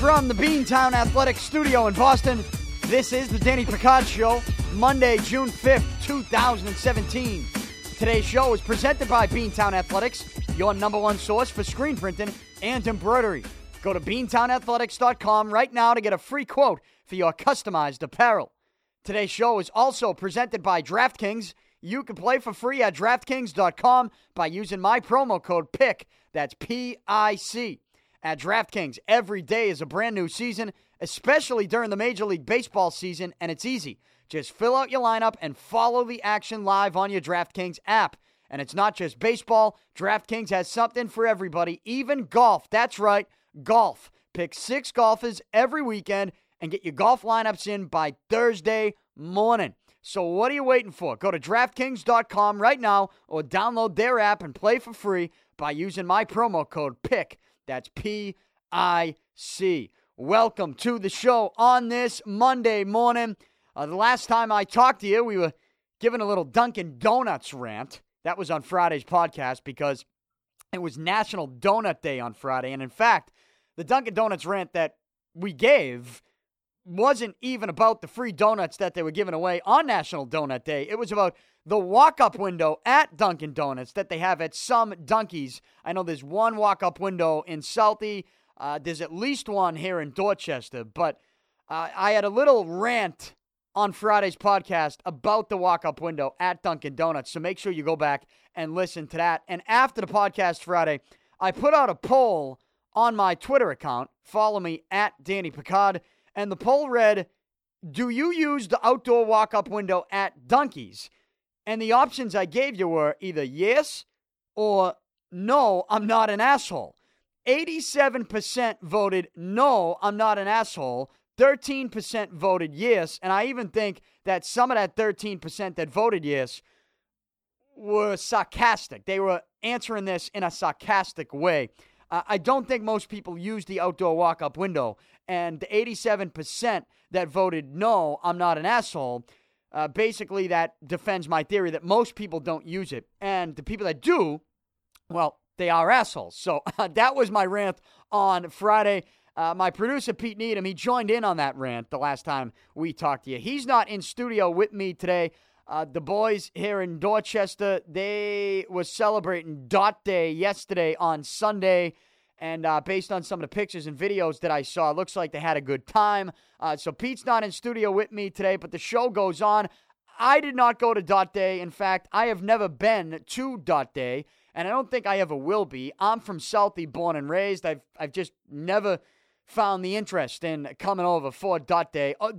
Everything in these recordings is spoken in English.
From the Beantown Athletic Studio in Boston, this is the Danny Picard Show, Monday, June 5th, 2017. Today's show is presented by Beantown Athletics, your number one source for screen printing and embroidery. Go to beantownathletics.com right now to get a free quote for your customized apparel. Today's show is also presented by DraftKings. You can play for free at DraftKings.com by using my promo code PIC. That's P I C. At DraftKings, every day is a brand new season, especially during the Major League Baseball season, and it's easy. Just fill out your lineup and follow the action live on your DraftKings app. And it's not just baseball, DraftKings has something for everybody, even golf. That's right, golf. Pick six golfers every weekend and get your golf lineups in by Thursday morning. So what are you waiting for? Go to DraftKings.com right now or download their app and play for free by using my promo code PIC. That's P I C. Welcome to the show on this Monday morning. Uh, the last time I talked to you, we were given a little Dunkin' Donuts rant. That was on Friday's podcast because it was National Donut Day on Friday. And in fact, the Dunkin' Donuts rant that we gave wasn't even about the free donuts that they were giving away on National Donut Day. It was about the walk up window at Dunkin' Donuts that they have at some Dunkies. I know there's one walk up window in Southie, uh, there's at least one here in Dorchester, but uh, I had a little rant on Friday's podcast about the walk up window at Dunkin' Donuts. So make sure you go back and listen to that. And after the podcast Friday, I put out a poll on my Twitter account. Follow me at Danny Picard. And the poll read Do you use the outdoor walk up window at Dunkies? And the options I gave you were either yes or no, I'm not an asshole. 87% voted no, I'm not an asshole. 13% voted yes. And I even think that some of that 13% that voted yes were sarcastic. They were answering this in a sarcastic way. Uh, I don't think most people use the outdoor walk up window. And the 87% that voted no, I'm not an asshole, uh, basically that defends my theory that most people don't use it. And the people that do, well, they are assholes. So that was my rant on Friday. Uh, my producer, Pete Needham, he joined in on that rant the last time we talked to you. He's not in studio with me today. Uh, the boys here in Dorchester, they were celebrating Dot Day yesterday on Sunday. And uh, based on some of the pictures and videos that I saw, it looks like they had a good time. Uh, so Pete's not in studio with me today, but the show goes on. I did not go to Dot Day. In fact, I have never been to Dot Day, and I don't think I ever will be. I'm from Southie, born and raised. I've I've just never found the interest in coming over for Dot Day. Uh,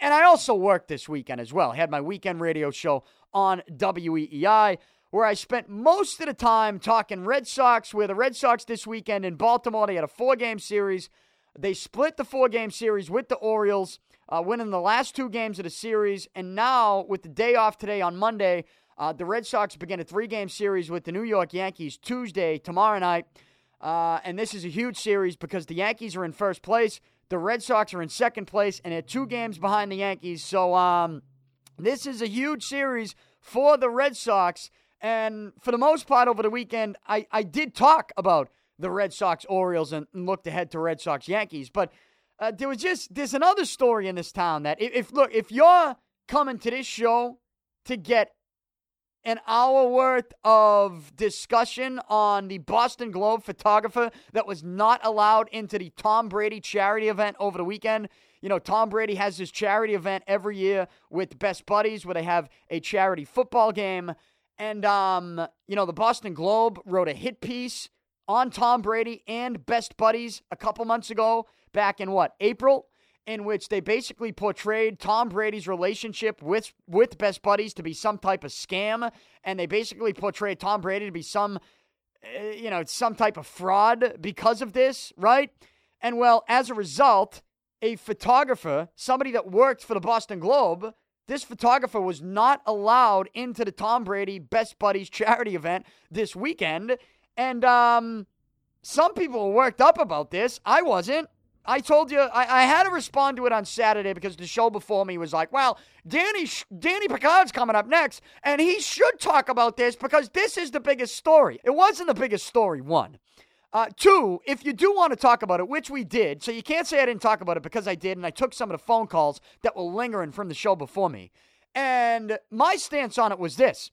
and I also worked this weekend as well. I had my weekend radio show on WEEI where I spent most of the time talking Red Sox, where the Red Sox this weekend in Baltimore, they had a four game series. They split the four game series with the Orioles, uh, winning the last two games of the series. And now, with the day off today on Monday, uh, the Red Sox begin a three game series with the New York Yankees Tuesday, tomorrow night. Uh, and this is a huge series because the Yankees are in first place. The Red Sox are in second place, and they're two games behind the Yankees. So, um, this is a huge series for the Red Sox. And for the most part over the weekend, I, I did talk about the Red Sox Orioles and, and looked ahead to Red Sox Yankees. But uh, there was just there's another story in this town that if, if look if you're coming to this show to get an hour worth of discussion on the Boston Globe photographer that was not allowed into the Tom Brady charity event over the weekend. You know, Tom Brady has his charity event every year with Best Buddies where they have a charity football game. And, um, you know, the Boston Globe wrote a hit piece on Tom Brady and Best Buddies a couple months ago, back in what, April? in which they basically portrayed Tom Brady's relationship with with Best Buddies to be some type of scam, and they basically portrayed Tom Brady to be some, uh, you know, some type of fraud because of this, right? And well, as a result, a photographer, somebody that worked for the Boston Globe, this photographer was not allowed into the Tom Brady Best Buddies charity event this weekend, and um, some people were worked up about this. I wasn't. I told you I, I, had to respond to it on Saturday because the show before me was like, well, Danny Danny Picard's coming up next, and he should talk about this because this is the biggest story. It wasn't the biggest story. One. Uh, two, if you do want to talk about it, which we did, so you can't say I didn't talk about it because I did, and I took some of the phone calls that were lingering from the show before me. And my stance on it was this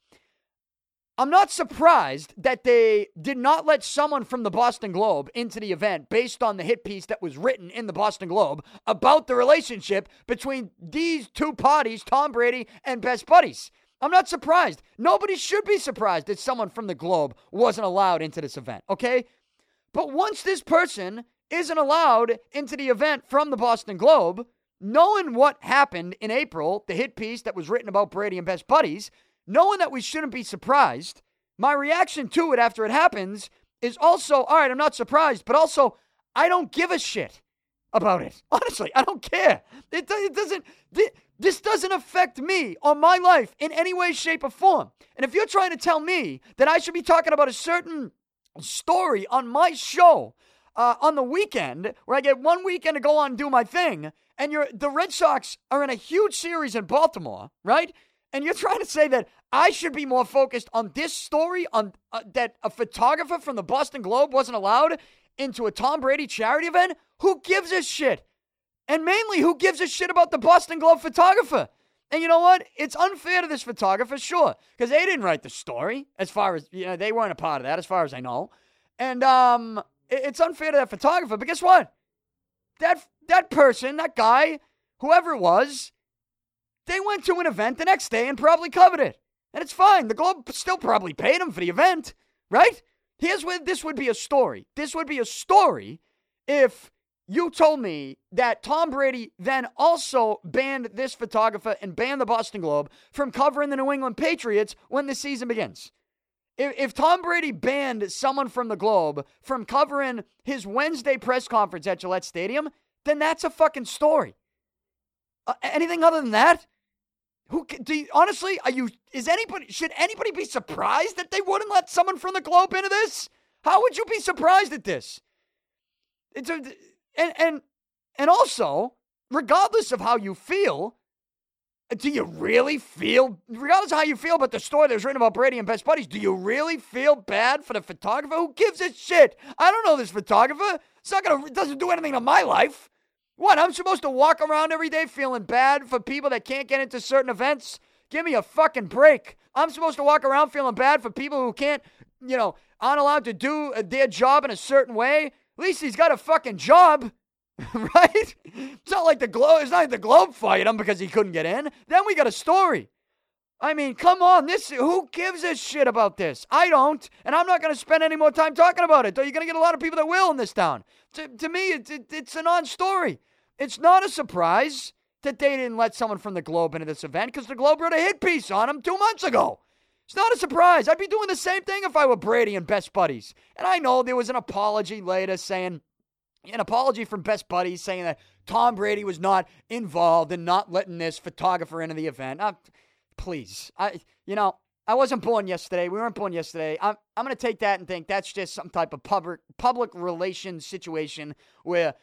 I'm not surprised that they did not let someone from the Boston Globe into the event based on the hit piece that was written in the Boston Globe about the relationship between these two parties, Tom Brady and Best Buddies. I'm not surprised. Nobody should be surprised that someone from the Globe wasn't allowed into this event, okay? But once this person isn't allowed into the event from the Boston Globe, knowing what happened in April, the hit piece that was written about Brady and best buddies, knowing that we shouldn't be surprised, my reaction to it after it happens is also, all right, I'm not surprised, but also, I don't give a shit about it. Honestly, I don't care. It, it doesn't, this doesn't affect me or my life in any way, shape, or form. And if you're trying to tell me that I should be talking about a certain story on my show uh, on the weekend where I get one weekend to go on and do my thing, and you're the Red Sox are in a huge series in Baltimore, right? And you're trying to say that I should be more focused on this story on uh, that a photographer from the Boston Globe wasn't allowed into a Tom Brady charity event? Who gives a shit? And mainly, who gives a shit about the Boston Globe photographer? And you know what? It's unfair to this photographer, sure, because they didn't write the story. As far as you know, they weren't a part of that, as far as I know. And um, it's unfair to that photographer. But guess what? That that person, that guy, whoever it was, they went to an event the next day and probably covered it. And it's fine. The Globe still probably paid him for the event, right? Here's where this would be a story. This would be a story if you told me that Tom Brady then also banned this photographer and banned the Boston Globe from covering the New England Patriots when the season begins. If, if Tom Brady banned someone from the Globe from covering his Wednesday press conference at Gillette Stadium, then that's a fucking story. Uh, anything other than that? Who do you, honestly are you? Is anybody should anybody be surprised that they wouldn't let someone from the Globe into this? How would you be surprised at this? It's a and and and also, regardless of how you feel, do you really feel, regardless of how you feel about the story that was written about Brady and Best Buddies, do you really feel bad for the photographer? Who gives a shit? I don't know this photographer. It's not gonna, it doesn't do anything to my life. What? I'm supposed to walk around every day feeling bad for people that can't get into certain events? Give me a fucking break. I'm supposed to walk around feeling bad for people who can't, you know, aren't allowed to do uh, their job in a certain way. At least he's got a fucking job. right? It's not like the globe. It's not like the globe fired him because he couldn't get in. Then we got a story. I mean, come on. This who gives a shit about this? I don't, and I'm not going to spend any more time talking about it. Though you're going to get a lot of people that will in this town. To, to me, it, it, it's a non-story. It's not a surprise that they didn't let someone from the Globe into this event because the Globe wrote a hit piece on him two months ago. It's not a surprise. I'd be doing the same thing if I were Brady and Best Buddies. And I know there was an apology later saying an apology from Best Buddies saying that Tom Brady was not involved in not letting this photographer into the event. Uh, please, I you know I wasn't born yesterday. We weren't born yesterday. I'm I'm gonna take that and think that's just some type of public public relations situation where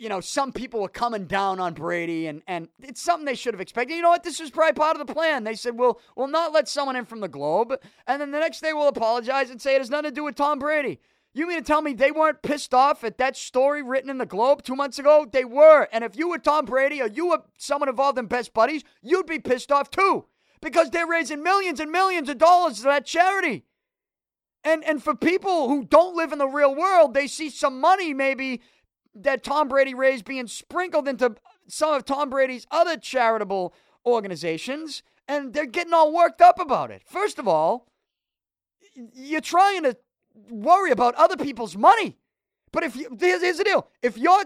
you know some people were coming down on Brady and and it's something they should have expected. You know what? This was probably part of the plan. They said we'll we'll not let someone in from the Globe, and then the next day we'll apologize and say it has nothing to do with Tom Brady. You mean to tell me they weren't pissed off at that story written in the Globe two months ago? They were. And if you were Tom Brady or you were someone involved in Best Buddies, you'd be pissed off too. Because they're raising millions and millions of dollars to that charity. And and for people who don't live in the real world, they see some money maybe that Tom Brady raised being sprinkled into some of Tom Brady's other charitable organizations, and they're getting all worked up about it. First of all, you're trying to worry about other people's money. But if you, here's, here's the deal if you're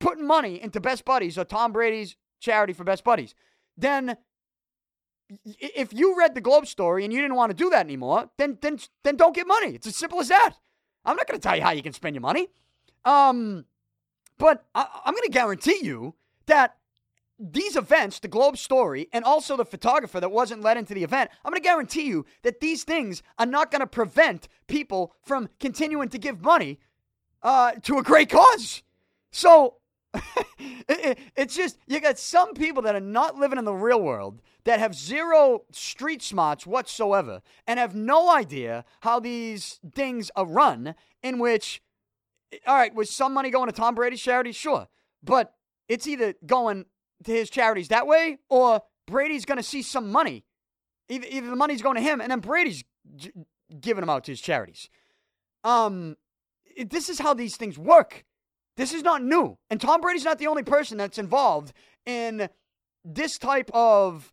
putting money into Best Buddies or Tom Brady's charity for Best Buddies, then if you read the Globe story and you didn't want to do that anymore, then then then don't get money. It's as simple as that. I'm not going to tell you how you can spend your money. Um, but I, I'm going to guarantee you that these events, the Globe story, and also the photographer that wasn't let into the event, I'm going to guarantee you that these things are not going to prevent people from continuing to give money uh, to a great cause. So it, it's just, you got some people that are not living in the real world that have zero street smarts whatsoever and have no idea how these things are run, in which, all right, was some money going to Tom Brady's charity? Sure. But it's either going to his charities that way or Brady's going to see some money. Either, either the money's going to him and then Brady's giving them out to his charities. Um, this is how these things work. This is not new. And Tom Brady's not the only person that's involved in this type of,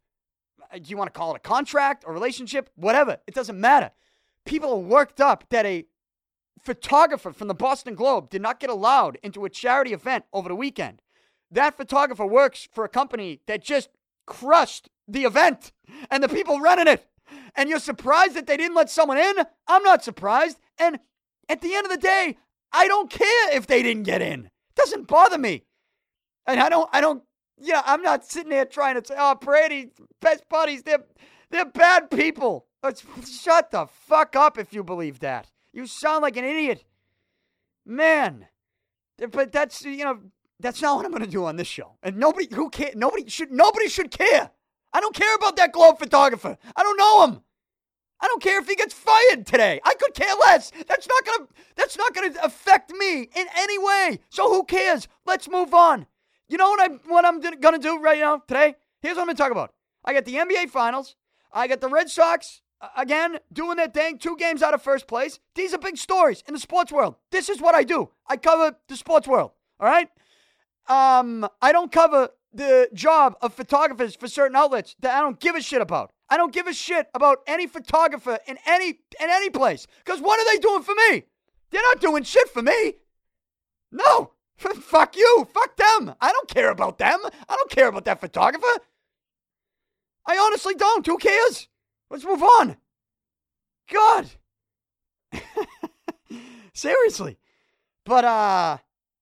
uh, do you want to call it a contract or relationship? Whatever. It doesn't matter. People are worked up that a photographer from the Boston Globe did not get allowed into a charity event over the weekend. That photographer works for a company that just crushed the event and the people running it. And you're surprised that they didn't let someone in? I'm not surprised. And at the end of the day, I don't care if they didn't get in. It doesn't bother me. And I don't, I don't, yeah, I'm not sitting there trying to say, oh, Brady, best buddies, they're, they're bad people. Let's, shut the fuck up if you believe that. You sound like an idiot. Man. But that's, you know, that's not what I'm to do on this show. And nobody who care, nobody should, nobody should care. I don't care about that globe photographer. I don't know him. I don't care if he gets fired today. I could care less. That's not gonna that's not gonna affect me in any way. So who cares? Let's move on. You know what I'm what I'm gonna do right now today? Here's what I'm gonna talk about. I got the NBA Finals. I got the Red Sox again doing their thing, two games out of first place. These are big stories in the sports world. This is what I do. I cover the sports world. All right. Um, I don't cover the job of photographers for certain outlets that I don't give a shit about. I don't give a shit about any photographer in any in any place. Because what are they doing for me? They're not doing shit for me. No. Fuck you. Fuck them. I don't care about them. I don't care about that photographer. I honestly don't. Who cares? Let's move on. God. Seriously. But uh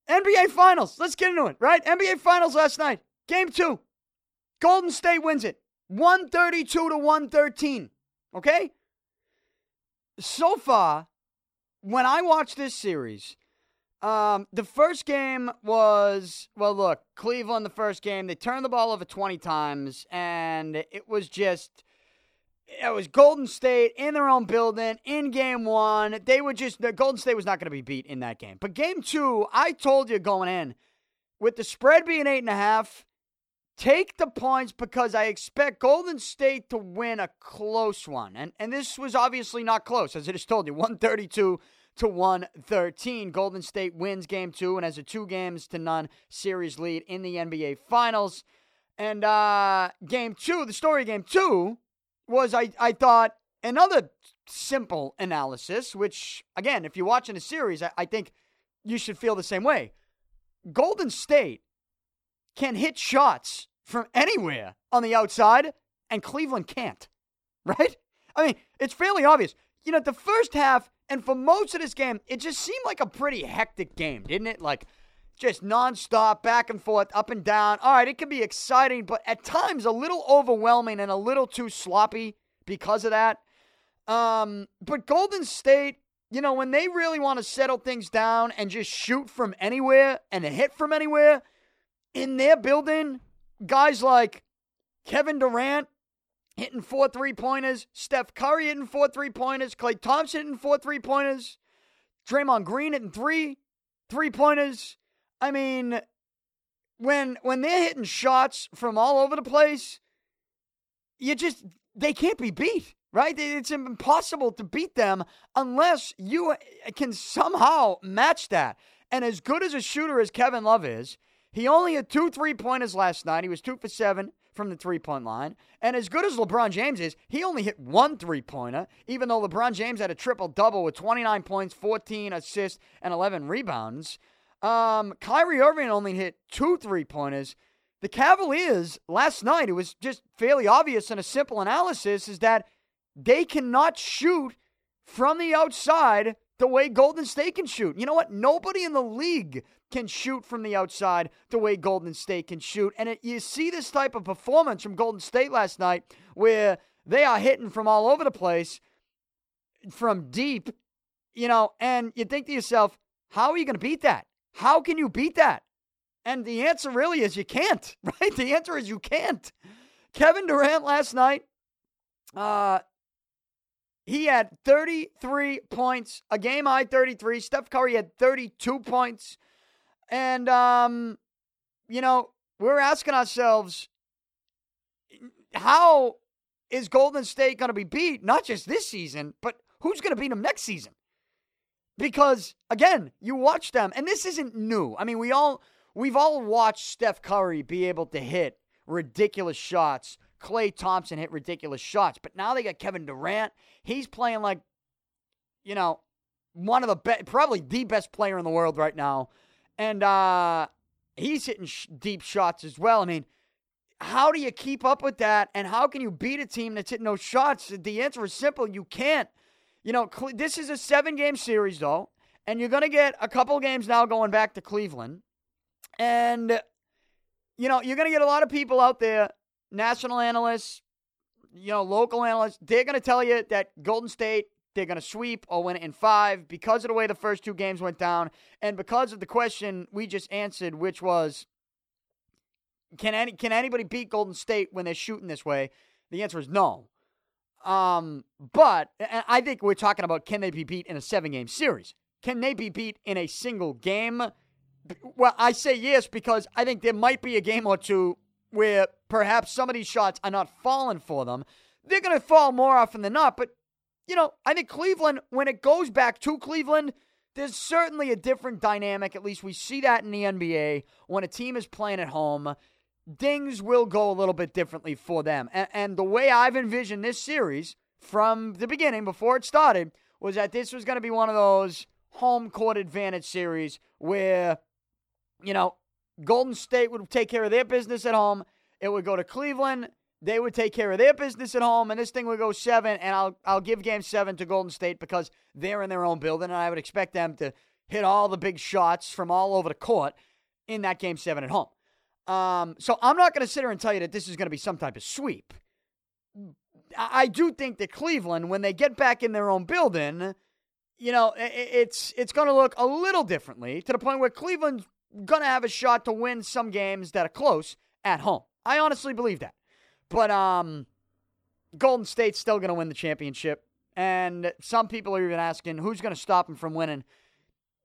NBA Finals. Let's get into it, right? NBA Finals last night. Game 2. Golden State wins it. 132 to 113. Okay? So far, when I watch this series, um, the first game was well. Look, Cleveland. The first game, they turned the ball over twenty times, and it was just. It was Golden State in their own building in game one. They were just the Golden State was not going to be beat in that game. But game two, I told you going in, with the spread being eight and a half, Take the points because I expect Golden State to win a close one. And, and this was obviously not close, as I just told you 132 to 113. Golden State wins game two and has a two games to none series lead in the NBA Finals. And uh, game two, the story game two was, I, I thought, another simple analysis, which, again, if you're watching a series, I, I think you should feel the same way. Golden State can hit shots from anywhere on the outside, and Cleveland can't. Right? I mean, it's fairly obvious. You know, the first half, and for most of this game, it just seemed like a pretty hectic game, didn't it? Like, just nonstop, back and forth, up and down. All right, it can be exciting, but at times a little overwhelming and a little too sloppy because of that. Um, but Golden State, you know, when they really want to settle things down and just shoot from anywhere and hit from anywhere, in their building, guys like Kevin Durant hitting four three pointers, Steph Curry hitting four three pointers, Klay Thompson hitting four three pointers, Draymond Green hitting three three pointers. I mean, when when they're hitting shots from all over the place, you just they can't be beat, right? It's impossible to beat them unless you eh, can somehow match that. And as good as a shooter as Kevin Love is, he only had two three pointers last night. He was two for seven from the three point line. And as good as LeBron James is, he only hit one three pointer, even though LeBron James had a triple double with 29 points, 14 assists, and 11 rebounds. Um, Kyrie Irving only hit two three pointers. The Cavaliers last night, it was just fairly obvious in a simple analysis, is that they cannot shoot from the outside the way Golden State can shoot. You know what? Nobody in the league can shoot from the outside the way Golden State can shoot. And it, you see this type of performance from Golden State last night where they are hitting from all over the place, from deep, you know, and you think to yourself, how are you going to beat that? How can you beat that? And the answer really is you can't, right? The answer is you can't. Kevin Durant last night, uh, he had 33 points, a game high 33. Steph Curry had 32 points. And, um, you know, we're asking ourselves, how is Golden State going to be beat? Not just this season, but who's going to beat them next season? Because again, you watch them, and this isn't new. I mean, we all we've all watched Steph Curry be able to hit ridiculous shots. Klay Thompson hit ridiculous shots, but now they got Kevin Durant. He's playing like, you know, one of the best, probably the best player in the world right now, and uh, he's hitting sh- deep shots as well. I mean, how do you keep up with that? And how can you beat a team that's hitting those shots? The answer is simple you can't. You know, this is a seven game series, though, and you're going to get a couple games now going back to Cleveland. And, you know, you're going to get a lot of people out there, national analysts, you know, local analysts, they're going to tell you that Golden State, they're going to sweep or win it in five because of the way the first two games went down and because of the question we just answered, which was can any can anybody beat Golden State when they're shooting this way? The answer is no. Um, but I think we're talking about can they be beat in a seven game series? Can they be beat in a single game? Well, I say yes because I think there might be a game or two where perhaps some of these shots are not falling for them. They're going to fall more often than not. But, you know, I think Cleveland, when it goes back to Cleveland, there's certainly a different dynamic. At least we see that in the NBA when a team is playing at home things will go a little bit differently for them. And, and the way I've envisioned this series from the beginning, before it started, was that this was going to be one of those home court advantage series where, you know, Golden State would take care of their business at home. It would go to Cleveland. They would take care of their business at home, and this thing would go seven. And I'll I'll give Game Seven to Golden State because they're in their own building, and I would expect them to hit all the big shots from all over the court in that Game Seven at home. Um, so I'm not going to sit here and tell you that this is going to be some type of sweep. I do think that Cleveland, when they get back in their own building, you know, it's it's going to look a little differently to the point where Cleveland's going to have a shot to win some games that are close at home. I honestly believe that. But um, Golden State's still going to win the championship. And some people are even asking who's going to stop them from winning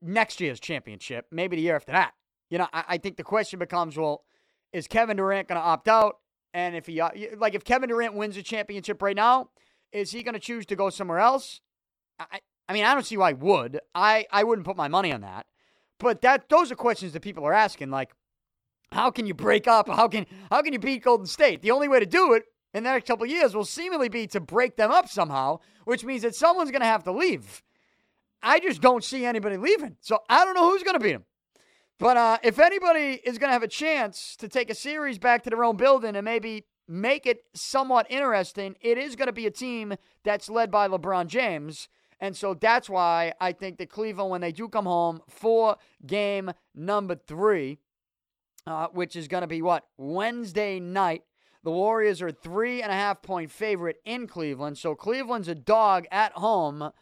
next year's championship, maybe the year after that. You know, I, I think the question becomes well, is Kevin Durant going to opt out? And if he, uh, like, if Kevin Durant wins a championship right now, is he going to choose to go somewhere else? I, I mean, I don't see why would. I, I wouldn't put my money on that. But that those are questions that people are asking. Like, how can you break up? How can how can you beat Golden State? The only way to do it in the next couple years will seemingly be to break them up somehow, which means that someone's going to have to leave. I just don't see anybody leaving. So I don't know who's going to beat them. But uh, if anybody is going to have a chance to take a series back to their own building and maybe make it somewhat interesting, it is going to be a team that's led by LeBron James. And so that's why I think that Cleveland, when they do come home for game number three, uh, which is going to be what? Wednesday night. The Warriors are three and a half point favorite in Cleveland. So Cleveland's a dog at home.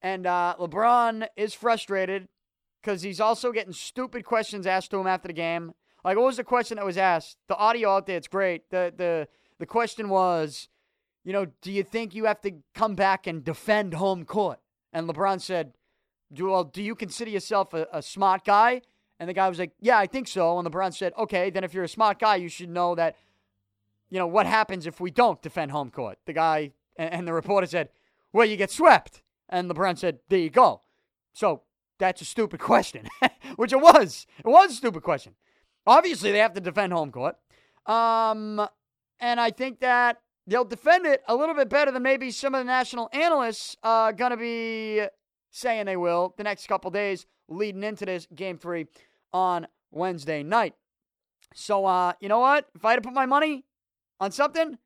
And uh, LeBron is frustrated because he's also getting stupid questions asked to him after the game. Like, what was the question that was asked? The audio out there, it's great. The the the question was, you know, do you think you have to come back and defend home court? And LeBron said, do, well, do you consider yourself a, a smart guy? And the guy was like, yeah, I think so. And LeBron said, okay, then if you're a smart guy, you should know that, you know, what happens if we don't defend home court? The guy and, and the reporter said, well, you get swept. And LeBron said, there you go. So that's a stupid question, which it was. It was a stupid question. Obviously, they have to defend home court. Um, and I think that they'll defend it a little bit better than maybe some of the national analysts are going to be saying they will the next couple days leading into this game three on Wednesday night. So, uh, you know what? If I had to put my money on something,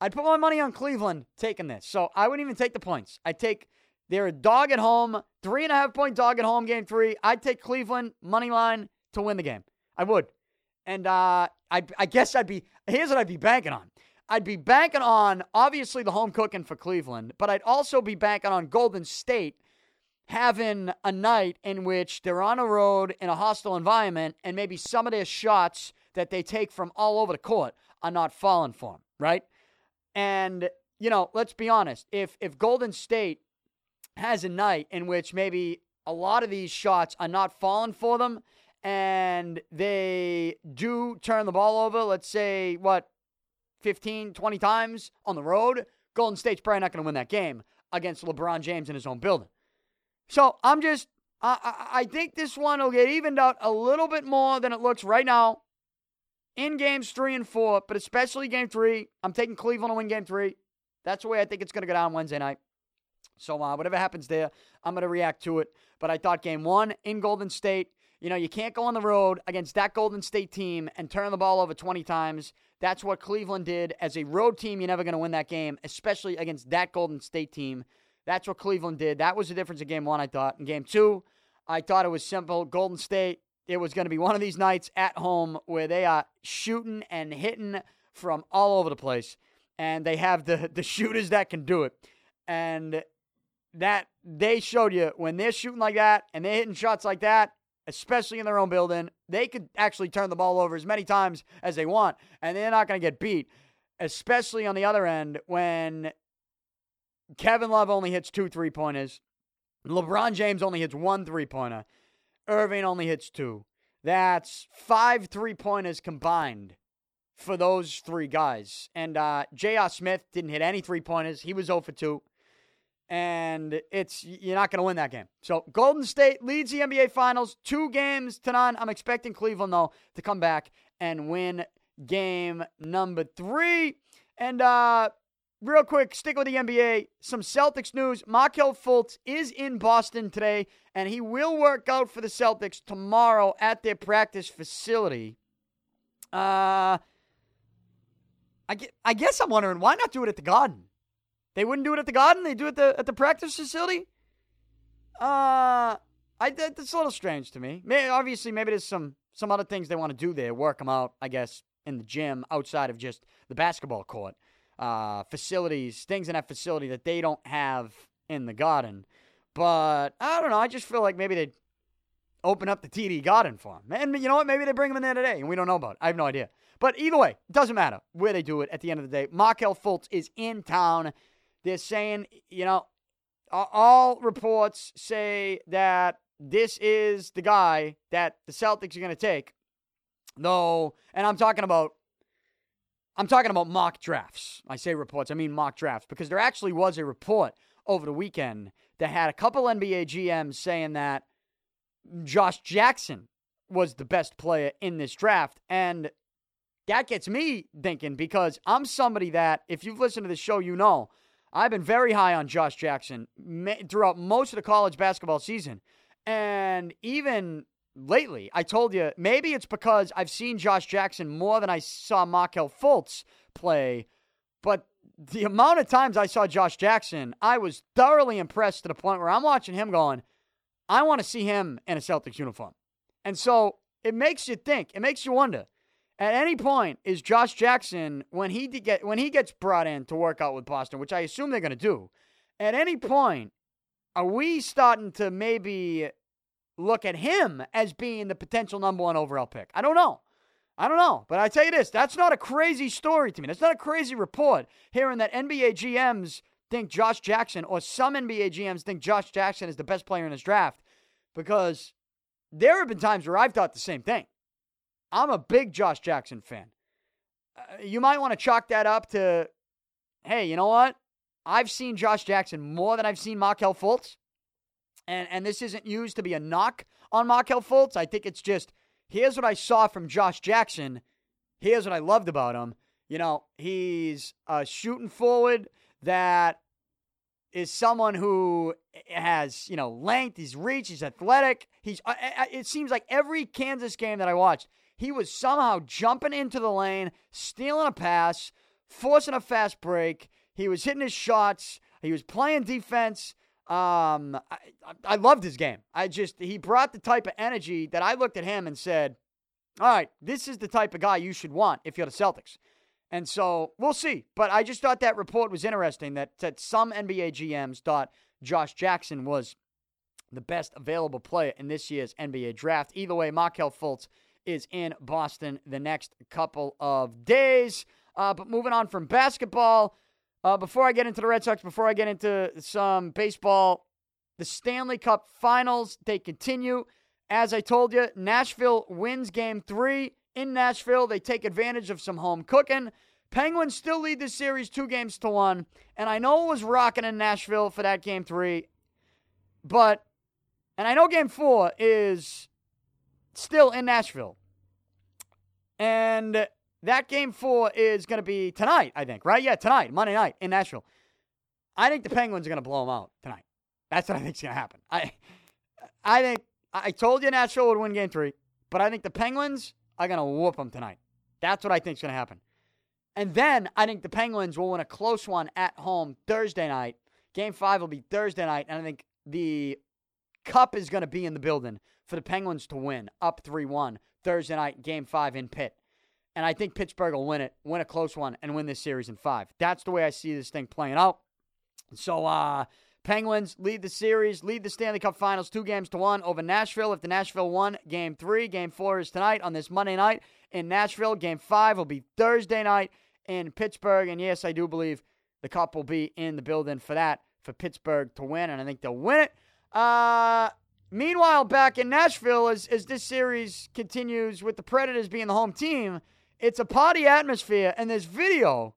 I'd put my money on Cleveland taking this. So I wouldn't even take the points. I'd take they're a dog at home, three and a half point dog at home, game three. I'd take Cleveland money line to win the game. I would. And uh, I, I guess I'd be, here's what I'd be banking on. I'd be banking on, obviously, the home cooking for Cleveland, but I'd also be banking on Golden State having a night in which they're on a road in a hostile environment and maybe some of their shots that they take from all over the court are not falling for them, right? And, you know, let's be honest. If if Golden State has a night in which maybe a lot of these shots are not falling for them and they do turn the ball over, let's say, what, 15, 20 times on the road, Golden State's probably not going to win that game against LeBron James in his own building. So I'm just, I, I think this one will get evened out a little bit more than it looks right now in games three and four, but especially game three. I'm taking Cleveland to win game three. That's the way I think it's going to go down Wednesday night. So uh, whatever happens there, I'm going to react to it. But I thought game one in Golden State, you know, you can't go on the road against that Golden State team and turn the ball over 20 times. That's what Cleveland did. As a road team, you're never going to win that game, especially against that Golden State team. That's what Cleveland did. That was the difference in game one, I thought. In game two, I thought it was simple. Golden State, it was going to be one of these nights at home where they are shooting and hitting from all over the place. And they have the, the shooters that can do it. And that they showed you when they're shooting like that and they're hitting shots like that, especially in their own building, they could actually turn the ball over as many times as they want, and they're not going to get beat. Especially on the other end, when Kevin Love only hits two three pointers, LeBron James only hits one three pointer, Irving only hits two. That's five three pointers combined for those three guys. And uh, J.R. Smith didn't hit any three pointers. He was 0 for 2 and it's you're not going to win that game. So Golden State leads the NBA Finals, two games to none. I'm expecting Cleveland though to come back and win game number three. And uh, real quick, stick with the NBA. Some Celtics news: Markelle Fultz is in Boston today, and he will work out for the Celtics tomorrow at their practice facility. Uh, I, I guess I'm wondering why not do it at the Garden. They wouldn't do it at the Garden. They do it at the at the practice facility. Uh, I that's a little strange to me. Maybe, obviously, maybe there's some some other things they want to do there, work them out. I guess in the gym outside of just the basketball court, uh, facilities, things in that facility that they don't have in the Garden. But I don't know. I just feel like maybe they'd open up the TD Garden for him. And you know what? Maybe they bring him in there today, and we don't know about it. I have no idea. But either way, it doesn't matter where they do it at the end of the day. Markelle Fultz is in town. They're saying, you know, all reports say that this is the guy that the Celtics are going to take. Though, and I'm talking about I'm talking about mock drafts. I say reports, I mean mock drafts because there actually was a report over the weekend that had a couple NBA GMs saying that Josh Jackson was the best player in this draft and that gets me thinking because I'm somebody that if you've listened to the show you know I've been very high on Josh Jackson throughout most of the college basketball season. And even lately, I told you, maybe it's because I've seen Josh Jackson more than I saw Markelle Fultz play. But the amount of times I saw Josh Jackson, I was thoroughly impressed to the point where I'm watching him going, I want to see him in a Celtics uniform. And so it makes you think, it makes you wonder at any point, is Josh Jackson when he get when he gets brought in to work out with Boston, which I assume they're going to do? At any point, are we starting to maybe look at him as being the potential number one overall pick? I don't know. I don't know. But I tell you this, that's not a crazy story to me. That's not a crazy report hearing that NBA GMs think Josh Jackson or some NBA GMs think Josh Jackson is the best player in his draft because there have been times where I've thought the same thing. I'm a big Josh Jackson fan. Uh, you might want to chalk that up to, hey, you know what? I've seen Josh Jackson more than I've seen Markelle Fultz. And, and this isn't used to be a knock on Markelle Fultz. I think it's just, here's what I saw from Josh Jackson. Here's what I loved about him. You know, he's a shooting forward that is someone who has, you know, length, he's reach, he's athletic. He's uh, uh, it seems like every Kansas game that I watched, he was somehow jumping into the lane, stealing a pass, forcing a fast break. He was hitting his shots. He was playing defense. Um, I, I loved his game. I just he brought the type of energy that I looked at him and said, "All right, this is the type of guy you should want if you're the Celtics." And so we'll see. But I just thought that report was interesting that, that some NBA GMs thought Josh Jackson was the best available player in this year's NBA draft. Either way, Markelle Fultz is in Boston the next couple of days. Uh, but moving on from basketball, uh, before I get into the Red Sox, before I get into some baseball, the Stanley Cup finals, they continue. As I told you, Nashville wins game three in Nashville. They take advantage of some home cooking. Penguins still lead the series two games to one. And I know it was rocking in Nashville for that game three, but, and I know game four is still in Nashville. And that game four is going to be tonight, I think, right? Yeah, tonight, Monday night in Nashville. I think the Penguins are going to blow them out tonight. That's what I think is going to happen. I, I think I told you Nashville would win game three, but I think the Penguins are going to whoop them tonight. That's what I think is going to happen. And then I think the Penguins will win a close one at home Thursday night. Game five will be Thursday night, and I think the Cup is going to be in the building for the Penguins to win up 3 1 Thursday night, game five in Pitt. And I think Pittsburgh will win it, win a close one, and win this series in five. That's the way I see this thing playing out. So, uh, Penguins lead the series, lead the Stanley Cup Finals two games to one over Nashville. If the Nashville won, game three, game four is tonight on this Monday night in Nashville. Game five will be Thursday night in Pittsburgh. And yes, I do believe the Cup will be in the building for that, for Pittsburgh to win, and I think they'll win it. Uh, meanwhile, back in Nashville, as, as this series continues with the Predators being the home team, it's a party atmosphere, and there's video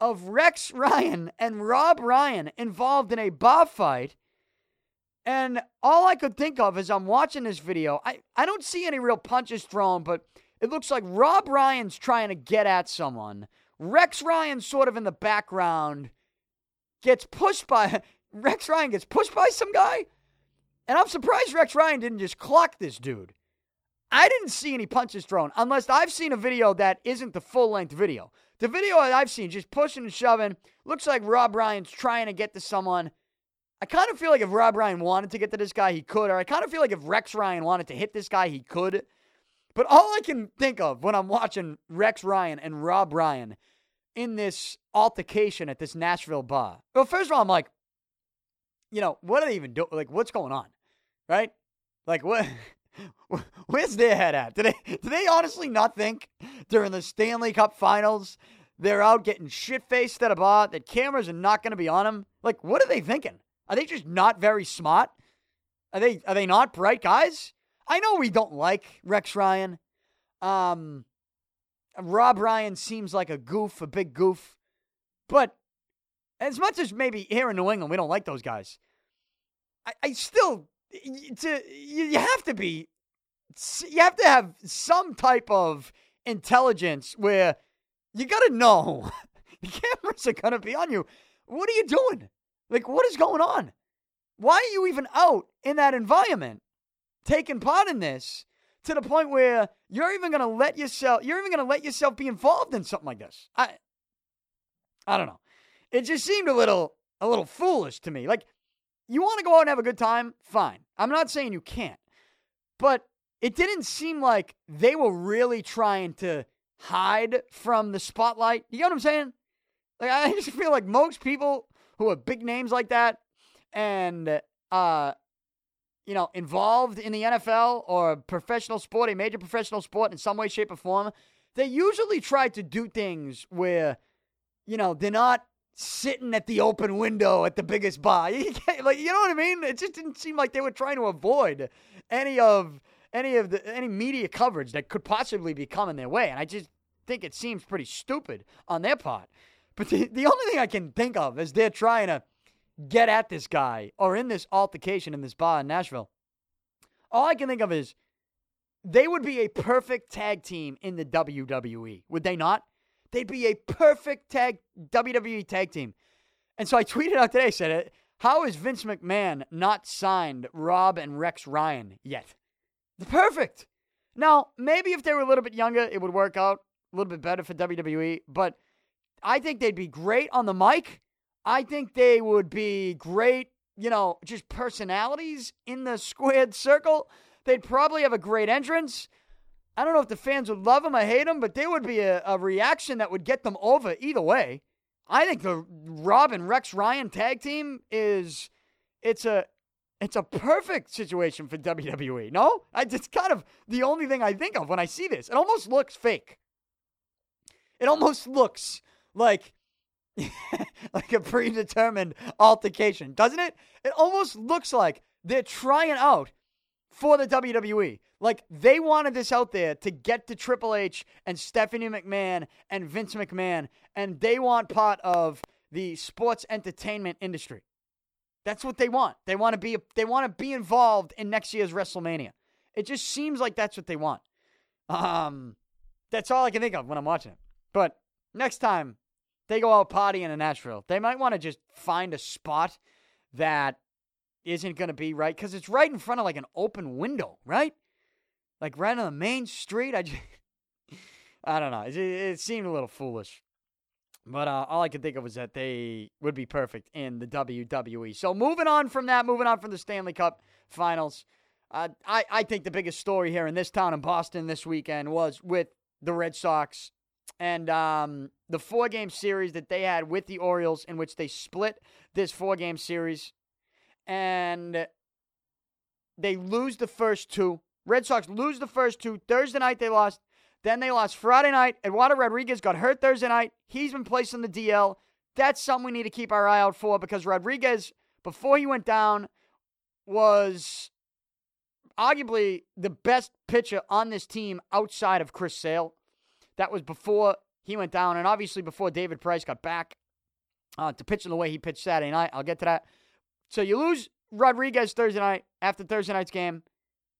of Rex Ryan and Rob Ryan involved in a bar fight. And all I could think of as I'm watching this video, I, I don't see any real punches thrown, but it looks like Rob Ryan's trying to get at someone. Rex Ryan, sort of in the background, gets pushed by Rex Ryan gets pushed by some guy. And I'm surprised Rex Ryan didn't just clock this dude. I didn't see any punches thrown unless I've seen a video that isn't the full length video. The video I've seen, just pushing and shoving, looks like Rob Ryan's trying to get to someone. I kind of feel like if Rob Ryan wanted to get to this guy, he could. Or I kind of feel like if Rex Ryan wanted to hit this guy, he could. But all I can think of when I'm watching Rex Ryan and Rob Ryan in this altercation at this Nashville bar. Well, first of all, I'm like, you know, what are they even doing? Like, what's going on? Right? Like, what? Where's their head at? Do they, do they honestly not think during the Stanley Cup finals they're out getting shit faced at a bar, that cameras are not going to be on them? Like, what are they thinking? Are they just not very smart? Are they are they not bright guys? I know we don't like Rex Ryan. Um, Rob Ryan seems like a goof, a big goof. But as much as maybe here in New England we don't like those guys, I, I still to you have to be you have to have some type of intelligence where you got to know the cameras are going to be on you. What are you doing? Like, what is going on? Why are you even out in that environment taking part in this to the point where you're even going to let yourself, you're even going to let yourself be involved in something like this? I, I don't know. It just seemed a little, a little foolish to me. Like, you want to go out and have a good time? Fine. I'm not saying you can't. But it didn't seem like they were really trying to hide from the spotlight. You know what I'm saying? Like I just feel like most people who have big names like that and uh you know, involved in the NFL or professional sport, a major professional sport in some way, shape, or form, they usually try to do things where, you know, they're not sitting at the open window at the biggest bar. like you know what I mean? It just didn't seem like they were trying to avoid any of any of the any media coverage that could possibly be coming their way. And I just think it seems pretty stupid on their part. But the, the only thing I can think of is they're trying to get at this guy or in this altercation in this bar in Nashville. All I can think of is they would be a perfect tag team in the WWE, would they not? They'd be a perfect tag WWE tag team. And so I tweeted out today, said it. How is Vince McMahon not signed Rob and Rex Ryan yet? The perfect. Now, maybe if they were a little bit younger, it would work out a little bit better for WWE, but I think they'd be great on the mic. I think they would be great, you know, just personalities in the squared circle. They'd probably have a great entrance. I don't know if the fans would love him or hate him, but there would be a, a reaction that would get them over either way. I think the Rob and Rex Ryan tag team is it's a It's a perfect situation for WWE. No, it's kind of the only thing I think of when I see this. It almost looks fake. It almost looks like like a predetermined altercation, doesn't it? It almost looks like they're trying out for the WWE. Like they wanted this out there to get to Triple H and Stephanie McMahon and Vince McMahon, and they want part of the sports entertainment industry. That's what they want. They want to be they want to be involved in next year's WrestleMania. It just seems like that's what they want. Um, that's all I can think of when I'm watching it. But next time they go out partying in Nashville, they might want to just find a spot that isn't going to be right because it's right in front of like an open window, right? Like right on the main street. I just, I don't know. It, it seemed a little foolish. But uh, all I could think of was that they would be perfect in the WWE. So moving on from that, moving on from the Stanley Cup Finals, uh, I, I think the biggest story here in this town in Boston this weekend was with the Red Sox and um, the four game series that they had with the Orioles, in which they split this four game series. And they lose the first two. Red Sox lose the first two. Thursday night they lost. Then they lost Friday night. Eduardo Rodriguez got hurt Thursday night. He's been placed on the DL. That's something we need to keep our eye out for because Rodriguez, before he went down, was arguably the best pitcher on this team outside of Chris Sale. That was before he went down, and obviously before David Price got back uh, to pitching the way he pitched Saturday night. I'll get to that. So you lose Rodriguez Thursday night after Thursday night's game.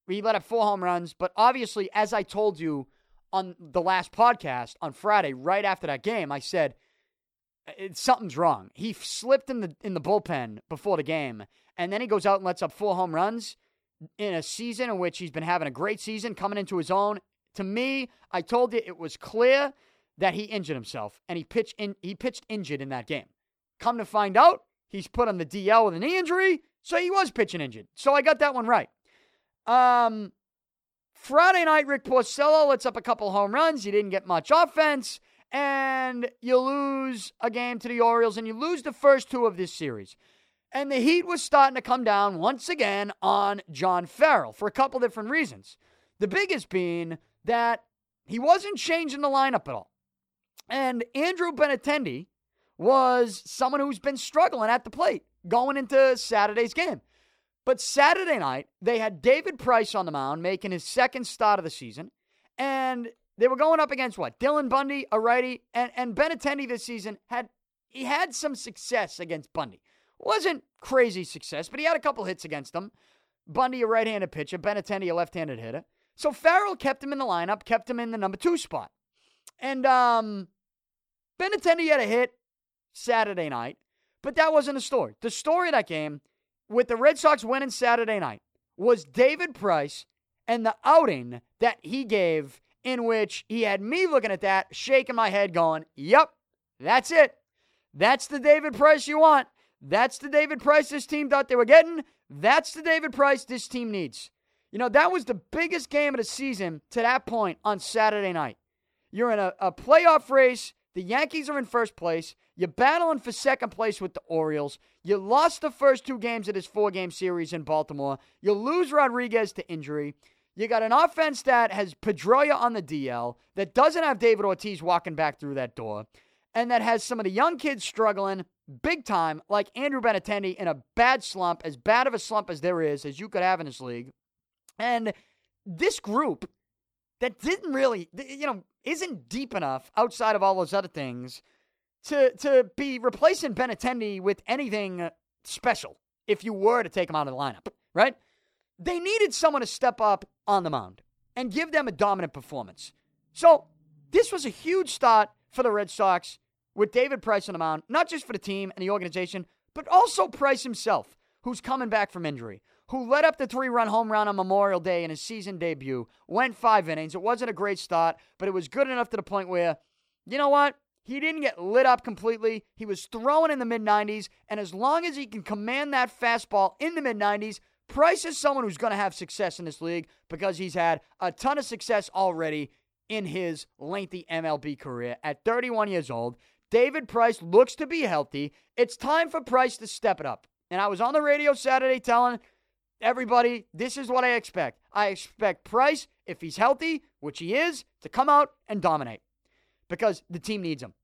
He let up four home runs, but obviously, as I told you on the last podcast on Friday, right after that game, I said something's wrong. He slipped in the in the bullpen before the game, and then he goes out and lets up four home runs in a season in which he's been having a great season, coming into his own. To me, I told you it was clear that he injured himself, and he pitched in, he pitched injured in that game. Come to find out, he's put on the DL with a knee injury, so he was pitching injured. So I got that one right. Um, Friday night, Rick Porcello lets up a couple home runs. He didn't get much offense, and you lose a game to the Orioles, and you lose the first two of this series. And the heat was starting to come down once again on John Farrell for a couple different reasons. The biggest being that he wasn't changing the lineup at all. And Andrew Benintendi was someone who's been struggling at the plate going into Saturday's game. But Saturday night, they had David Price on the mound making his second start of the season. And they were going up against what? Dylan Bundy, a righty, and, and Benintendi this season had he had some success against Bundy. Wasn't crazy success, but he had a couple hits against him. Bundy, a right-handed pitcher, Benintendi, a left-handed hitter. So Farrell kept him in the lineup, kept him in the number two spot. And um Benintendi had a hit Saturday night, but that wasn't the story. The story of that game with the Red Sox winning Saturday night was David Price and the outing that he gave, in which he had me looking at that, shaking my head, going, Yep, that's it. That's the David Price you want. That's the David Price this team thought they were getting. That's the David Price this team needs. You know, that was the biggest game of the season to that point on Saturday night. You're in a, a playoff race. The Yankees are in first place. You're battling for second place with the Orioles. You lost the first two games of this four game series in Baltimore. You lose Rodriguez to injury. You got an offense that has Pedroia on the DL, that doesn't have David Ortiz walking back through that door, and that has some of the young kids struggling big time, like Andrew Benintendi in a bad slump, as bad of a slump as there is, as you could have in this league. And this group that didn't really, you know, isn't deep enough outside of all those other things to to be replacing Benintendi with anything uh, special if you were to take him out of the lineup, right? They needed someone to step up on the mound and give them a dominant performance. So this was a huge start for the Red Sox with David Price on the mound, not just for the team and the organization, but also Price himself, who's coming back from injury, who led up the three run home run on Memorial Day in his season debut, went five innings. It wasn't a great start, but it was good enough to the point where, you know what? He didn't get lit up completely. He was throwing in the mid 90s, and as long as he can command that fastball in the mid 90s, Price is someone who's going to have success in this league because he's had a ton of success already in his lengthy MLB career. At 31 years old, David Price looks to be healthy. It's time for Price to step it up. And I was on the radio Saturday telling everybody, this is what I expect. I expect Price, if he's healthy, which he is, to come out and dominate because the team needs him.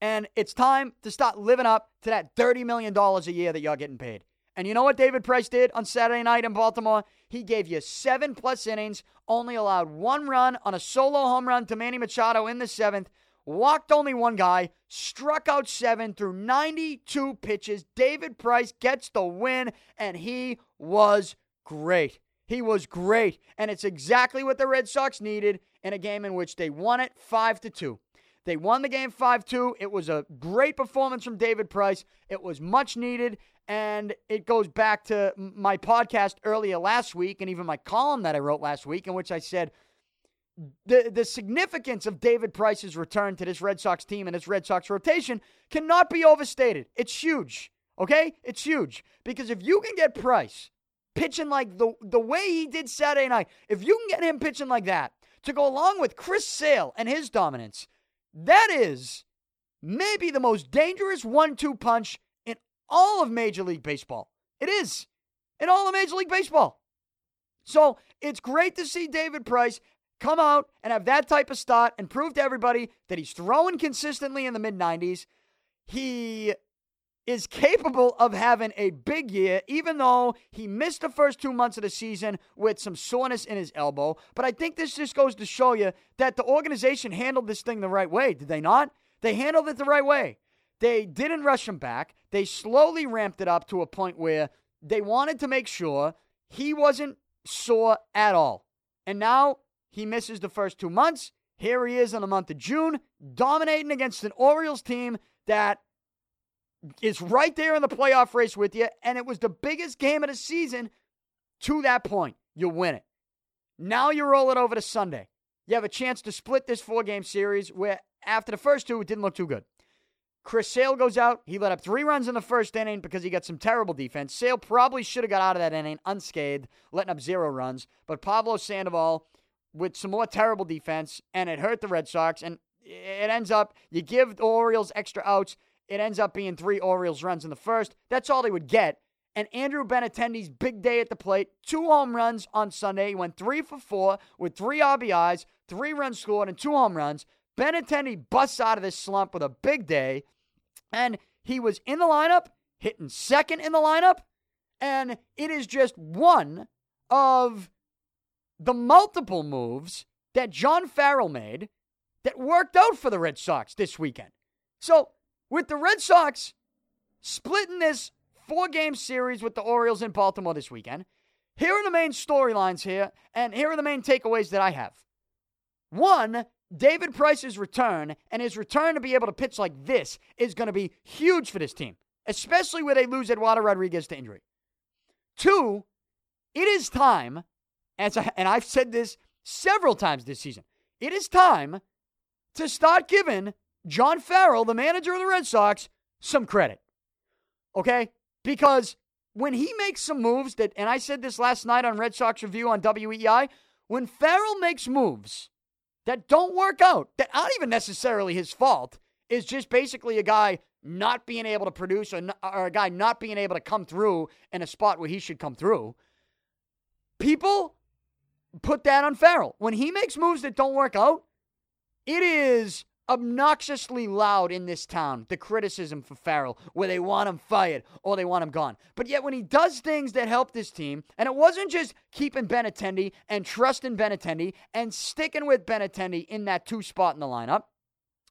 And it's time to start living up to that $30 million a year that you're getting paid. And you know what David Price did on Saturday night in Baltimore? He gave you seven plus innings, only allowed one run on a solo home run to Manny Machado in the seventh, walked only one guy, struck out seven through 92 pitches. David Price gets the win, and he was great. He was great, and it's exactly what the Red Sox needed in a game in which they won it 5 to 2. They won the game 5 2. It was a great performance from David Price. It was much needed. And it goes back to my podcast earlier last week and even my column that I wrote last week, in which I said the, the significance of David Price's return to this Red Sox team and this Red Sox rotation cannot be overstated. It's huge. Okay? It's huge. Because if you can get Price pitching like the, the way he did Saturday night, if you can get him pitching like that to go along with Chris Sale and his dominance, that is maybe the most dangerous one two punch in all of Major League Baseball. It is in all of Major League Baseball. So it's great to see David Price come out and have that type of start and prove to everybody that he's throwing consistently in the mid 90s. He is capable of having a big year, even though he missed the first two months of the season with some soreness in his elbow. But I think this just goes to show you that the organization handled this thing the right way, did they not? They handled it the right way. They didn't rush him back. They slowly ramped it up to a point where they wanted to make sure he wasn't sore at all. And now he misses the first two months. Here he is in the month of June, dominating against an Orioles team that is right there in the playoff race with you, and it was the biggest game of the season to that point. You win it. Now you roll it over to Sunday. You have a chance to split this four game series where after the first two, it didn't look too good. Chris Sale goes out. He let up three runs in the first inning because he got some terrible defense. Sale probably should have got out of that inning unscathed, letting up zero runs. But Pablo Sandoval with some more terrible defense, and it hurt the Red Sox. And it ends up, you give the Orioles extra outs. It ends up being three Orioles runs in the first. That's all they would get. And Andrew Benintendi's big day at the plate, two home runs on Sunday. He went three for four with three RBIs, three runs scored, and two home runs. Benintendi busts out of this slump with a big day. And he was in the lineup, hitting second in the lineup. And it is just one of the multiple moves that John Farrell made that worked out for the Red Sox this weekend. So with the Red Sox splitting this four game series with the Orioles in Baltimore this weekend, here are the main storylines here, and here are the main takeaways that I have. One, David Price's return and his return to be able to pitch like this is going to be huge for this team, especially where they lose Eduardo Rodriguez to injury. Two, it is time, and I've said this several times this season, it is time to start giving John Farrell, the manager of the Red Sox, some credit. Okay? Because when he makes some moves that, and I said this last night on Red Sox Review on WEEI, when Farrell makes moves that don't work out, that aren't even necessarily his fault, is just basically a guy not being able to produce or, or a guy not being able to come through in a spot where he should come through. People put that on Farrell. When he makes moves that don't work out, it is obnoxiously loud in this town, the criticism for Farrell, where they want him fired or they want him gone. But yet, when he does things that help this team, and it wasn't just keeping Benintendi and trusting Benintendi and sticking with Benintendi in that two spot in the lineup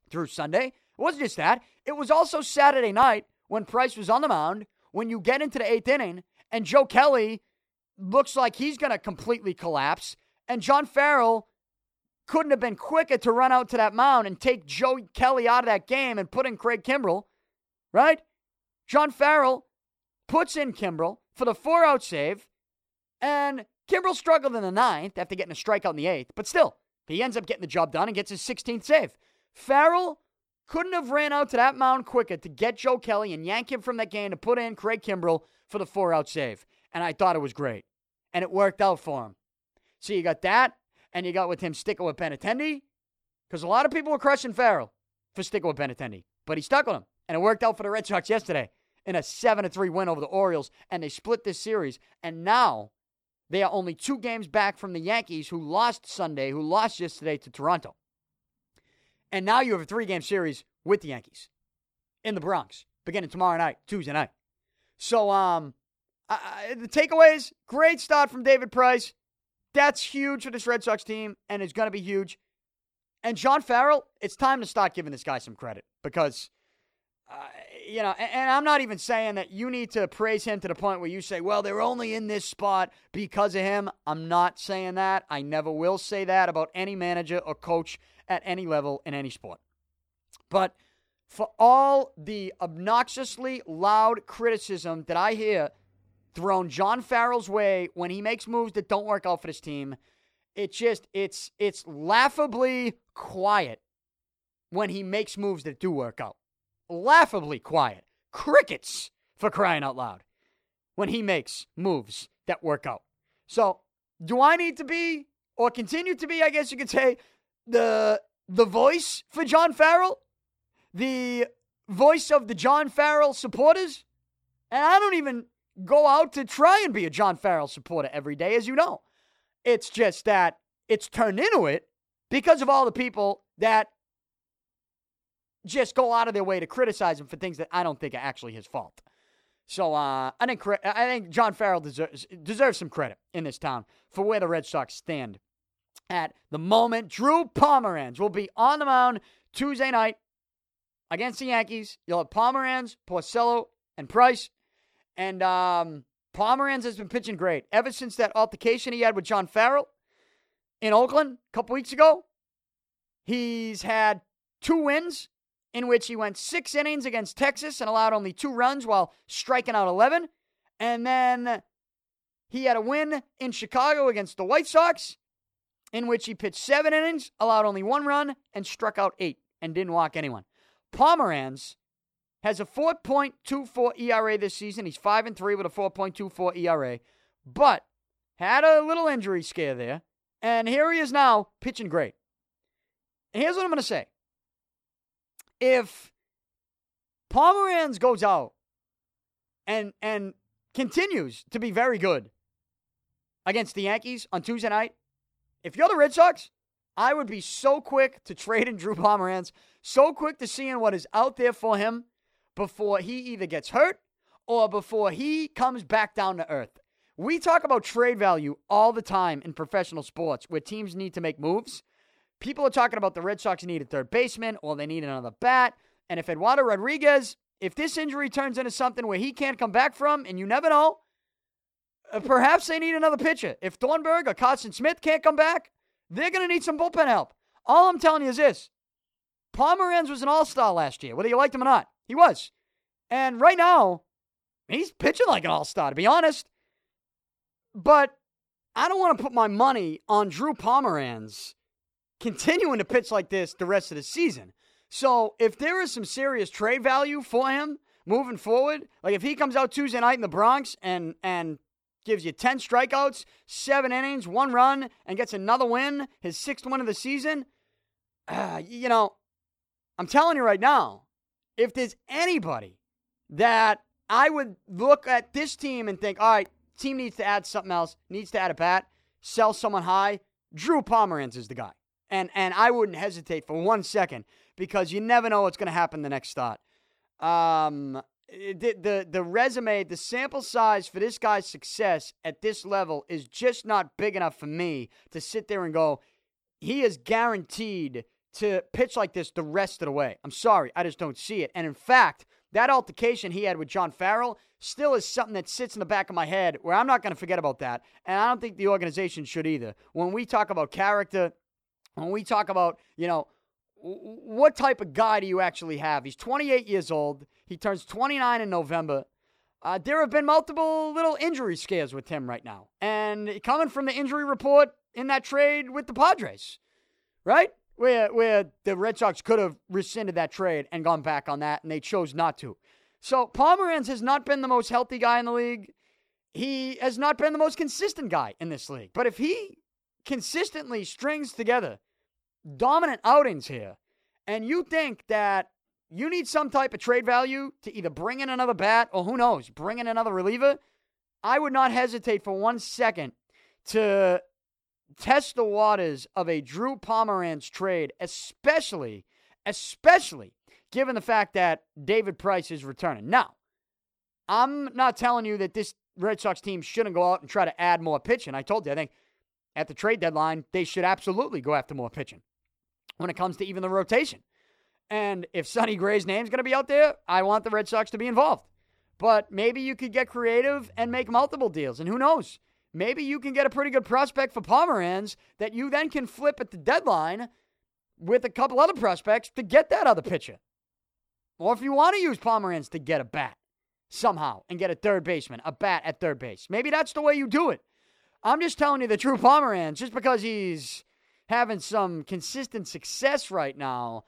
through Sunday, it wasn't just that. It was also Saturday night when Price was on the mound, when you get into the eighth inning, and Joe Kelly looks like he's going to completely collapse, and John Farrell couldn't have been quicker to run out to that mound and take Joe Kelly out of that game and put in Craig Kimbrel, right? John Farrell puts in Kimbrel for the four out save, and Kimbrel struggled in the ninth after getting a strikeout in the eighth, but still, he ends up getting the job done and gets his 16th save. Farrell couldn't have ran out to that mound quicker to get Joe Kelly and yank him from that game to put in Craig Kimbrel for the four out save. And I thought it was great. And it worked out for him. So you got that and you got with him sticking with Benintendi, because a lot of people were crushing Farrell for sticking with Benintendi, but he stuck with him, and it worked out for the Red Sox yesterday. in a 7 3 win over the Orioles, and they split this series. And now they are only two games back from the Yankees, who lost Sunday, who lost yesterday to Toronto. And now you have a three game series with the Yankees in the Bronx, beginning tomorrow night, Tuesday night. So, um, the takeaways great start from David Price. That's huge for this Red Sox team, and it's going to be huge. And John Farrell, it's time to start giving this guy some credit because, uh, you know, and, and, I'm not even saying that you need to praise him to the point where you say, well, they're only in this spot because of him. I'm not saying that. I never will say that about any manager or coach at any level in any sport. But for all the obnoxiously loud criticism that I hear thrown John Farrell's way when he makes moves that don't work out for this team, it just it's it's laughably quiet when he makes moves that do work out. Laughably quiet. Crickets for crying out loud when he makes moves that work out. So, do I need to be or continue to be, I guess you could say, the the voice for John Farrell? The voice of the John Farrell supporters? And I don't even go out to try and be a John Farrell supporter every day, as you know. It's just that it's turned into it because of all the people that just go out of their way to criticize him for things that I don't think are actually his fault. So uh, I think I think John Farrell deserves deserves some credit in this town for where the Red Sox stand at the moment. Drew Pomeranz will be on the mound Tuesday night against the Yankees. You'll have Pomeranz, Porcello, and Price. And um, Pomeranz has been pitching great ever since that altercation he had with John Farrell in Oakland a couple weeks ago. He's had two wins in which he went six innings against Texas and allowed only two runs while striking out 11. And then he had a win in Chicago against the White Sox in which he pitched seven innings, allowed only one run, and struck out eight and didn't walk anyone. Pomeranz has a 4.24 ERA this season. He's 5 and 3 with a 4.24 ERA, but had a little injury scare there. And here he is now pitching great. Here's what I'm going to say. If Pomeranz goes out and and continues to be very good against the Yankees on Tuesday night, if you're the Red Sox, I would be so quick to trade in Drew Pomeranz, so quick to seeing what is out there for him before he either gets hurt or before he comes back down to earth. We talk about trade value all the time in professional sports where teams need to make moves. People are talking about the Red Sox need a third baseman or they need another bat. And if Eduardo Rodriguez, if this injury turns into something where he can't come back from, and you never know, uh, perhaps they need another pitcher. If Thornburg or Carson Smith can't come back, they're going to need some bullpen help. All I'm telling you is this Pomeranz was an all star last year, whether you liked him or not. He was. And right now, he's pitching like an all star, to be honest. But I don't want to put my money on Drew Pomeranz continuing to pitch like this the rest of the season. So if there is some serious trade value for him moving forward, like if he comes out Tuesday night in the Bronx and and gives you 10 strikeouts, seven innings, one run, and gets another win, his sixth win of the season, uh, you know, I'm telling you right now, if there's anybody that I would look at this team and think, all right, team needs to add something else, needs to add a bat, sell someone high, Drew Pomeranz is the guy. And and I wouldn't hesitate for one second because you never know what's going to happen the next start. Um, the, the the resume, the sample size for this guy's success at this level is just not big enough for me to sit there and go, he is guaranteed to pitch like this the rest of the way. I'm sorry, I just don't see it. And in fact, that altercation he had with John Farrell still is something that sits in the back of my head where I'm not going to forget about that. And I don't think the organization should either. When we talk about character, when we talk about, you know, what type of guy do you actually have? He's 28 years old. He turns 29 in November. Uh, there have been multiple little injury scares with him right now. And coming from the injury report in that trade with the Padres, right? Where where the Red Sox could have rescinded that trade and gone back on that, and they chose not to. So Pomeranz has not been the most healthy guy in the league. He has not been the most consistent guy in this league. But if he consistently strings together dominant outings here, and you think that you need some type of trade value to either bring in another bat or who knows, bring in another reliever. I would not hesitate for one second to test the waters of a Drew Pomeranz trade, especially, especially given the fact that David Price is returning. Now, I'm not telling you that this Red Sox team shouldn't go out and try to add more pitching. I told you, I think at the trade deadline, they should absolutely go after more pitching when it comes to even the rotation. And if Sonny Gray's name's going to be out there, I want the Red Sox to be involved. But maybe you could get creative and make multiple deals. And who knows? Maybe you can get a pretty good prospect for Pomeranz that you then can flip at the deadline with a couple other prospects to get that other pitcher. Or if you want to use Pomeranz to get a bat somehow and get a third baseman, a bat at third base. Maybe that's the way you do it. I'm just telling you the Drew Pomeranz, just because he's having some consistent success right now,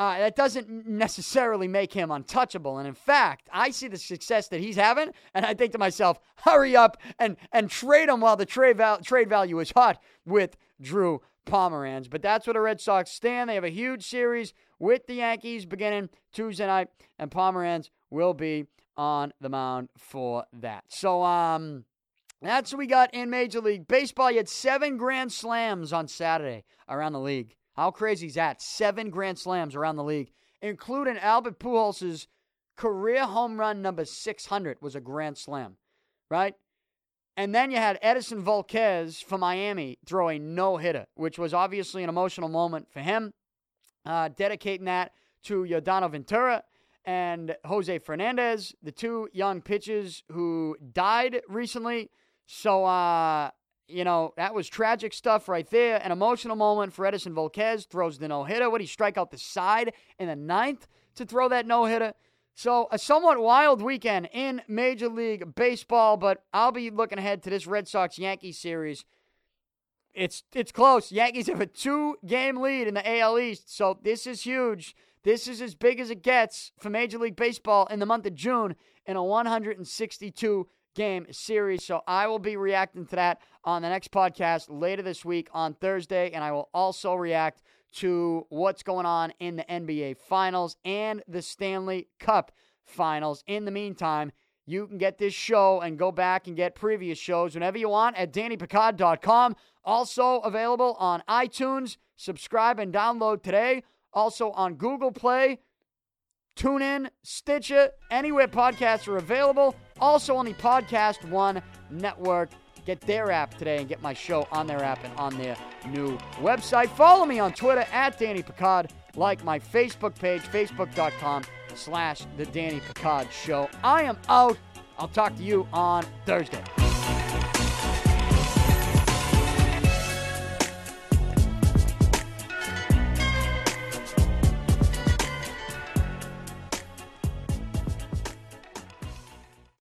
uh, that doesn't necessarily make him untouchable. And in fact, I see the success that he's having, and I think to myself, hurry up and, and trade him while the trade, val- trade value is hot with Drew Pomeranz. But that's where the Red Sox stand. They have a huge series with the Yankees beginning Tuesday night, and Pomeranz will be on the mound for that. So, um, that's what we got in Major League Baseball. You had seven grand slams on Saturday around the league. How crazy is that? Seven grand slams around the league, including Albert Pujols' career home run number 600 was a grand slam, right? And then you had Edison Volquez from Miami throw a no hitter, which was obviously an emotional moment for him, uh, dedicating that to Yordano Ventura and Jose Fernandez, the two young pitchers who died recently. So, uh, you know, that was tragic stuff right there. An emotional moment for Edison Volquez. Throws the no hitter. What he strike out the side in the ninth to throw that no hitter. So, a somewhat wild weekend in Major League Baseball, but I'll be looking ahead to this Red Sox Yankees series. It's it's close. Yankees have a two game lead in the AL East, so this is huge. This is as big as it gets for Major League Baseball in the month of June in a 162 game series. So I will be reacting to that on the next podcast later this week on Thursday. And I will also react to what's going on in the NBA Finals and the Stanley Cup Finals. In the meantime, you can get this show and go back and get previous shows whenever you want at DannyPicard.com. Also available on iTunes. Subscribe and download today. Also on Google Play, TuneIn, Stitcher, anywhere podcasts are available. Also on the Podcast One network. Get their app today and get my show on their app and on their new website. Follow me on Twitter at Danny Picard. Like my Facebook page, facebook.com slash The Danny Picard Show. I am out. I'll talk to you on Thursday.